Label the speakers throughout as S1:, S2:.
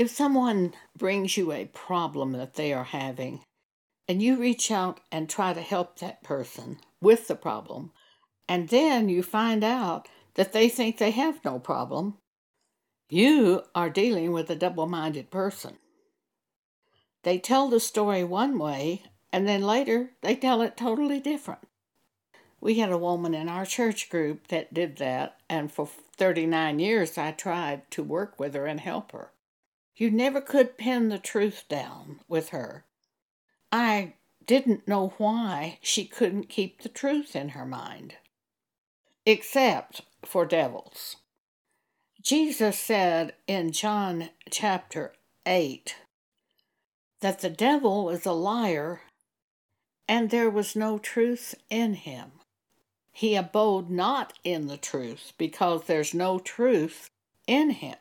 S1: If someone brings you a problem that they are having, and you reach out and try to help that person with the problem, and then you find out that they think they have no problem, you are dealing with a double minded person. They tell the story one way, and then later they tell it totally different. We had a woman in our church group that did that, and for 39 years I tried to work with her and help her. You never could pin the truth down with her. I didn't know why she couldn't keep the truth in her mind, except for devils. Jesus said in John chapter 8 that the devil is a liar and there was no truth in him. He abode not in the truth because there's no truth in him.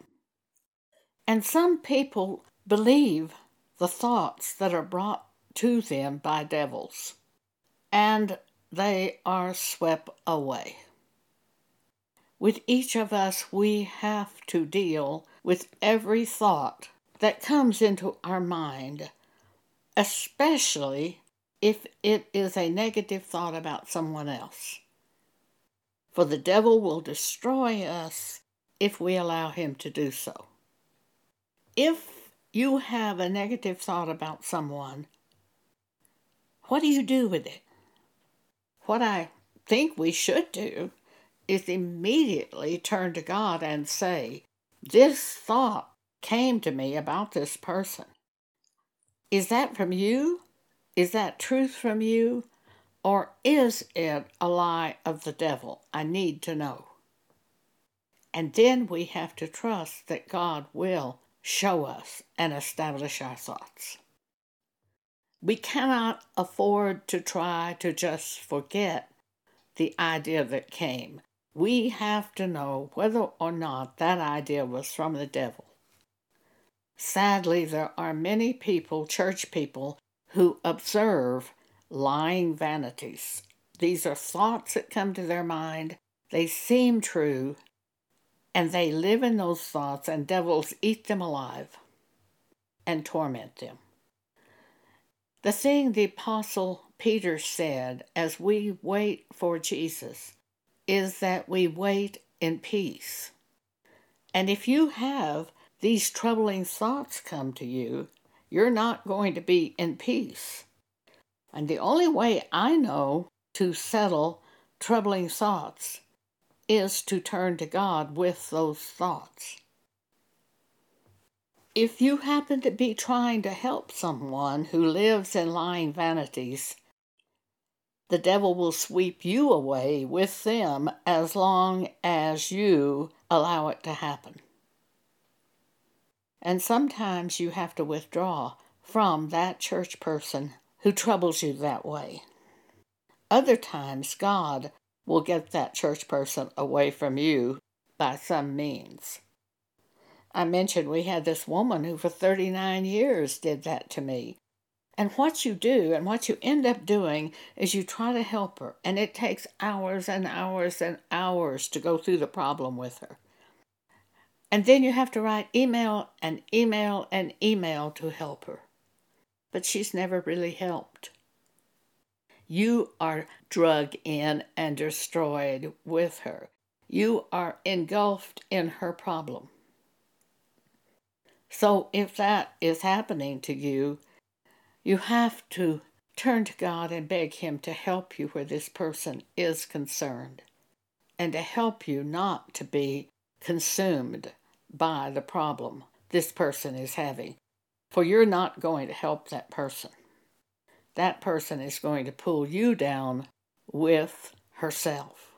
S1: And some people believe the thoughts that are brought to them by devils, and they are swept away. With each of us, we have to deal with every thought that comes into our mind, especially if it is a negative thought about someone else. For the devil will destroy us if we allow him to do so. If you have a negative thought about someone, what do you do with it? What I think we should do is immediately turn to God and say, This thought came to me about this person. Is that from you? Is that truth from you? Or is it a lie of the devil? I need to know. And then we have to trust that God will show us and establish our thoughts. We cannot afford to try to just forget the idea that came we have to know whether or not that idea was from the devil. Sadly, there are many people, church people, who observe lying vanities. These are thoughts that come to their mind, they seem true, and they live in those thoughts, and devils eat them alive and torment them. The thing the Apostle Peter said as we wait for Jesus is that we wait in peace. And if you have these troubling thoughts come to you, you're not going to be in peace. And the only way I know to settle troubling thoughts is to turn to God with those thoughts. If you happen to be trying to help someone who lives in lying vanities, the devil will sweep you away with them as long as you allow it to happen. And sometimes you have to withdraw from that church person who troubles you that way. Other times, God will get that church person away from you by some means. I mentioned we had this woman who for 39 years did that to me. And what you do and what you end up doing is you try to help her, and it takes hours and hours and hours to go through the problem with her. And then you have to write email and email and email to help her. But she's never really helped. You are drug in and destroyed with her. You are engulfed in her problem. So if that is happening to you, you have to turn to God and beg Him to help you where this person is concerned and to help you not to be consumed by the problem this person is having. For you're not going to help that person. That person is going to pull you down with herself.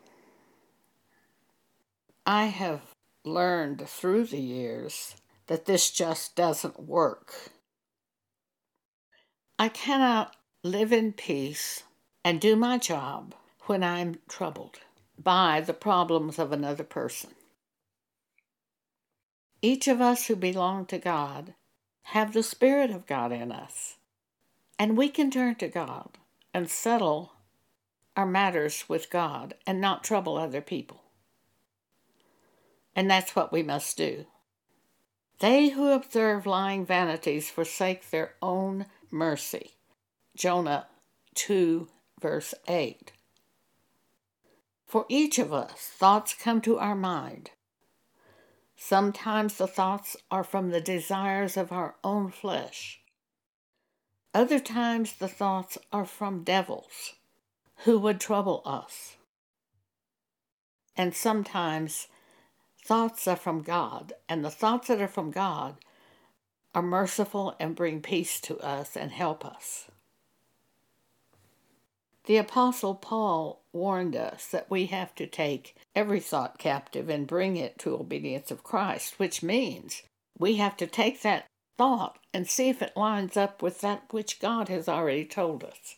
S1: I have learned through the years that this just doesn't work. I cannot live in peace and do my job when I'm troubled by the problems of another person. Each of us who belong to God have the Spirit of God in us, and we can turn to God and settle our matters with God and not trouble other people. And that's what we must do. They who observe lying vanities forsake their own mercy. Jonah 2, verse 8. For each of us, thoughts come to our mind. Sometimes the thoughts are from the desires of our own flesh. Other times the thoughts are from devils who would trouble us. And sometimes thoughts are from God, and the thoughts that are from God are merciful and bring peace to us and help us. The Apostle Paul warned us that we have to take every thought captive and bring it to obedience of Christ, which means we have to take that thought and see if it lines up with that which God has already told us.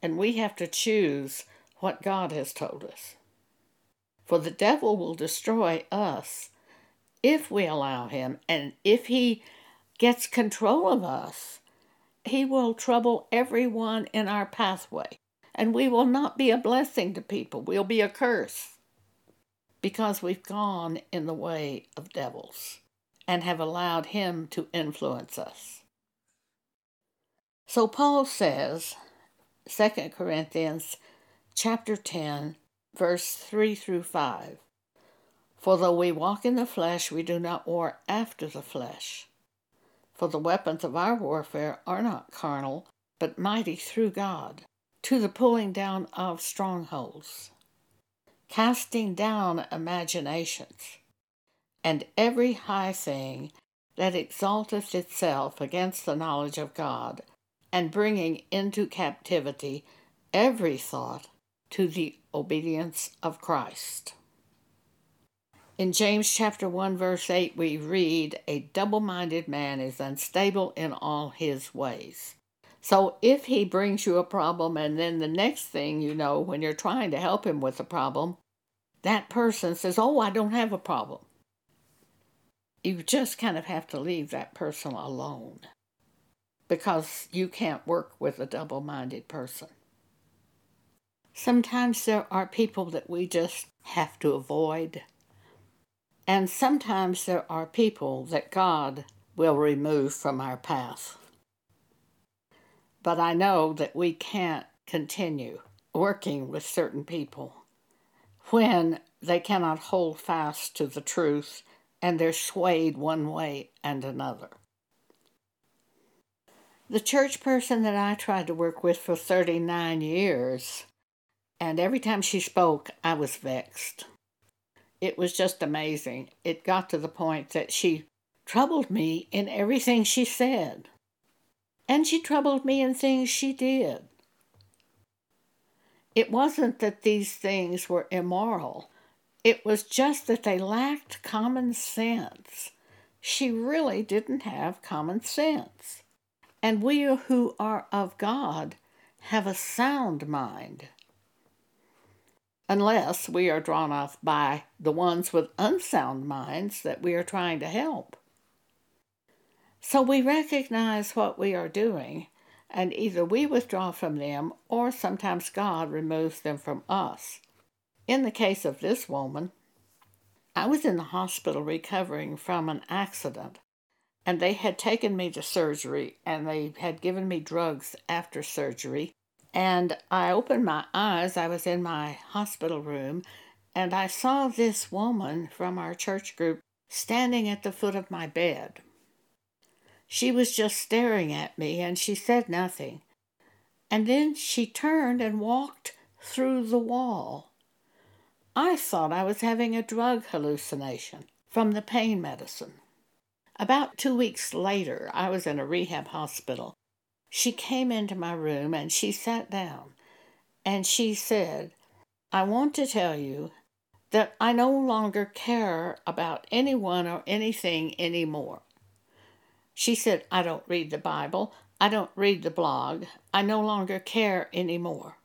S1: And we have to choose what God has told us. For the devil will destroy us if we allow him, and if he gets control of us, he will trouble everyone in our pathway, and we will not be a blessing to people. We'll be a curse because we've gone in the way of devils and have allowed him to influence us. So Paul says, 2 Corinthians chapter 10, verse 3 through 5. For though we walk in the flesh, we do not war after the flesh. For the weapons of our warfare are not carnal, but mighty through God, to the pulling down of strongholds, casting down imaginations, and every high thing that exalteth itself against the knowledge of God, and bringing into captivity every thought to the obedience of Christ. In James chapter 1 verse 8 we read a double-minded man is unstable in all his ways. So if he brings you a problem and then the next thing you know when you're trying to help him with a problem that person says, "Oh, I don't have a problem." You just kind of have to leave that person alone because you can't work with a double minded person. Sometimes there are people that we just have to avoid. And sometimes there are people that God will remove from our path. But I know that we can't continue working with certain people when they cannot hold fast to the truth and they're swayed one way and another. The church person that I tried to work with for 39 years, and every time she spoke, I was vexed. It was just amazing. It got to the point that she troubled me in everything she said, and she troubled me in things she did. It wasn't that these things were immoral, it was just that they lacked common sense. She really didn't have common sense. And we who are of God have a sound mind. Unless we are drawn off by the ones with unsound minds that we are trying to help. So we recognize what we are doing, and either we withdraw from them or sometimes God removes them from us. In the case of this woman, I was in the hospital recovering from an accident and they had taken me to surgery and they had given me drugs after surgery. And I opened my eyes, I was in my hospital room, and I saw this woman from our church group standing at the foot of my bed. She was just staring at me and she said nothing. And then she turned and walked through the wall. I thought I was having a drug hallucination from the pain medicine. About two weeks later, I was in a rehab hospital. She came into my room and she sat down and she said, I want to tell you that I no longer care about anyone or anything anymore. She said, I don't read the Bible. I don't read the blog. I no longer care anymore.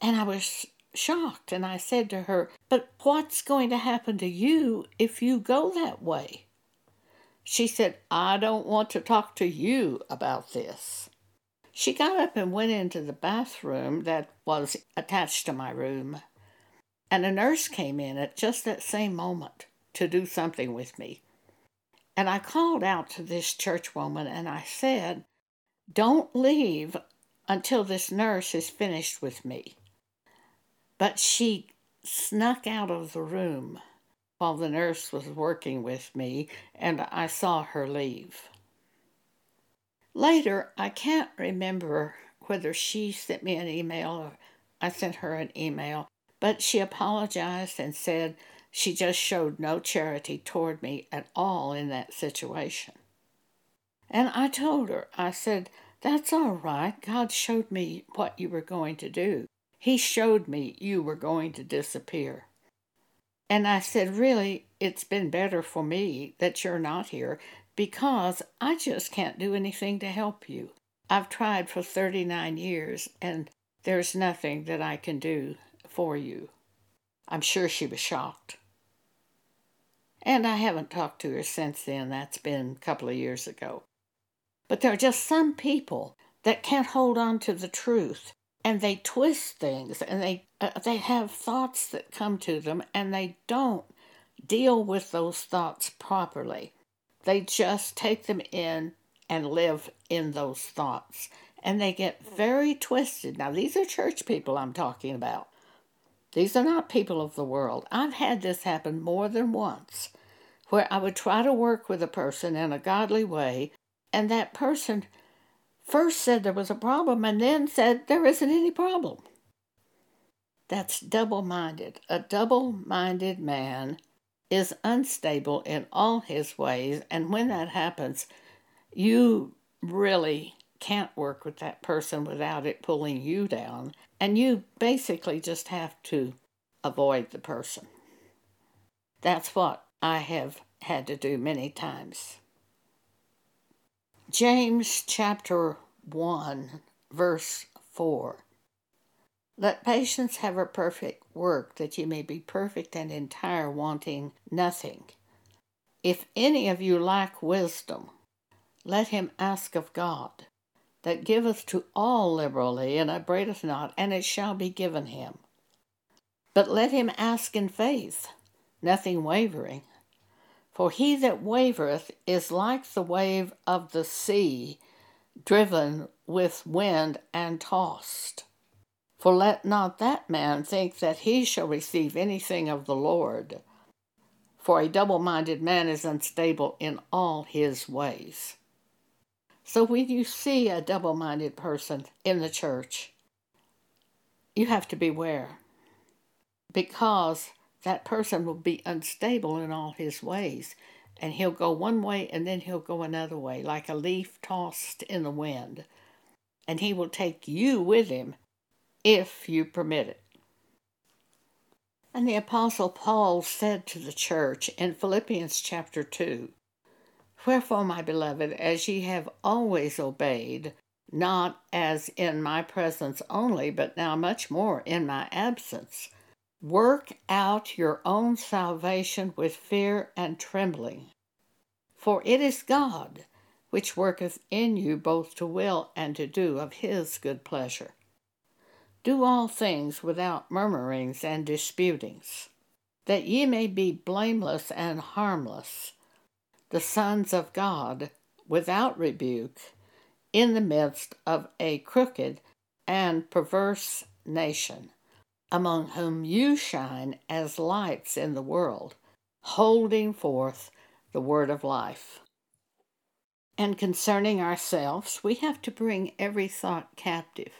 S1: And I was shocked and I said to her, But what's going to happen to you if you go that way? She said, I don't want to talk to you about this. She got up and went into the bathroom that was attached to my room, and a nurse came in at just that same moment to do something with me. And I called out to this church woman and I said, Don't leave until this nurse is finished with me. But she snuck out of the room while the nurse was working with me, and I saw her leave. Later, I can't remember whether she sent me an email or I sent her an email, but she apologized and said she just showed no charity toward me at all in that situation. And I told her, I said, That's all right. God showed me what you were going to do. He showed me you were going to disappear. And I said, Really, it's been better for me that you're not here because I just can't do anything to help you. I've tried for 39 years and there's nothing that I can do for you. I'm sure she was shocked. And I haven't talked to her since then. That's been a couple of years ago. But there are just some people that can't hold on to the truth and they twist things and they uh, they have thoughts that come to them and they don't deal with those thoughts properly. They just take them in and live in those thoughts and they get very twisted. Now, these are church people I'm talking about. These are not people of the world. I've had this happen more than once where I would try to work with a person in a godly way, and that person first said there was a problem and then said there isn't any problem. That's double minded. A double minded man is unstable in all his ways, and when that happens, you really can't work with that person without it pulling you down, and you basically just have to avoid the person. That's what I have had to do many times. James chapter 1, verse 4. Let patience have a perfect work, that ye may be perfect and entire, wanting nothing. If any of you lack wisdom, let him ask of God, that giveth to all liberally, and upbraideth not, and it shall be given him. But let him ask in faith, nothing wavering. For he that wavereth is like the wave of the sea, driven with wind and tossed. For let not that man think that he shall receive anything of the Lord. For a double minded man is unstable in all his ways. So when you see a double minded person in the church, you have to beware because that person will be unstable in all his ways and he'll go one way and then he'll go another way, like a leaf tossed in the wind. And he will take you with him if you permit it. And the Apostle Paul said to the church in Philippians chapter 2 Wherefore, my beloved, as ye have always obeyed, not as in my presence only, but now much more in my absence, work out your own salvation with fear and trembling. For it is God which worketh in you both to will and to do of his good pleasure. Do all things without murmurings and disputings, that ye may be blameless and harmless the sons of God without rebuke in the midst of a crooked and perverse nation, among whom you shine as lights in the world, holding forth the word of life. And concerning ourselves, we have to bring every thought captive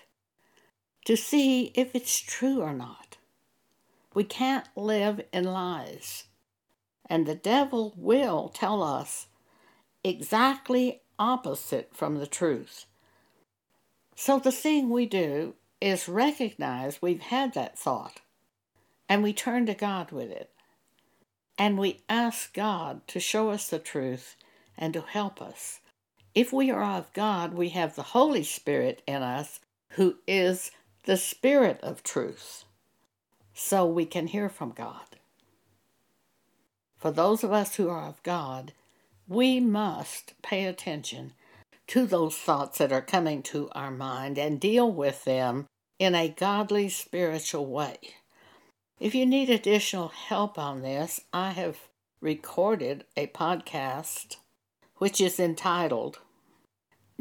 S1: to see if it's true or not. We can't live in lies. And the devil will tell us exactly opposite from the truth. So the thing we do is recognize we've had that thought and we turn to God with it. And we ask God to show us the truth and to help us. If we are of God, we have the Holy Spirit in us who is the Spirit of truth. So we can hear from God for those of us who are of God, we must pay attention to those thoughts that are coming to our mind and deal with them in a godly spiritual way. If you need additional help on this, I have recorded a podcast which is entitled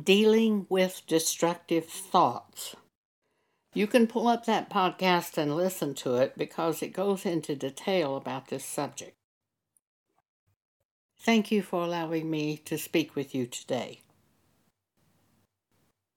S1: Dealing with Destructive Thoughts. You can pull up that podcast and listen to it because it goes into detail about this subject. Thank you for allowing me to speak with you today.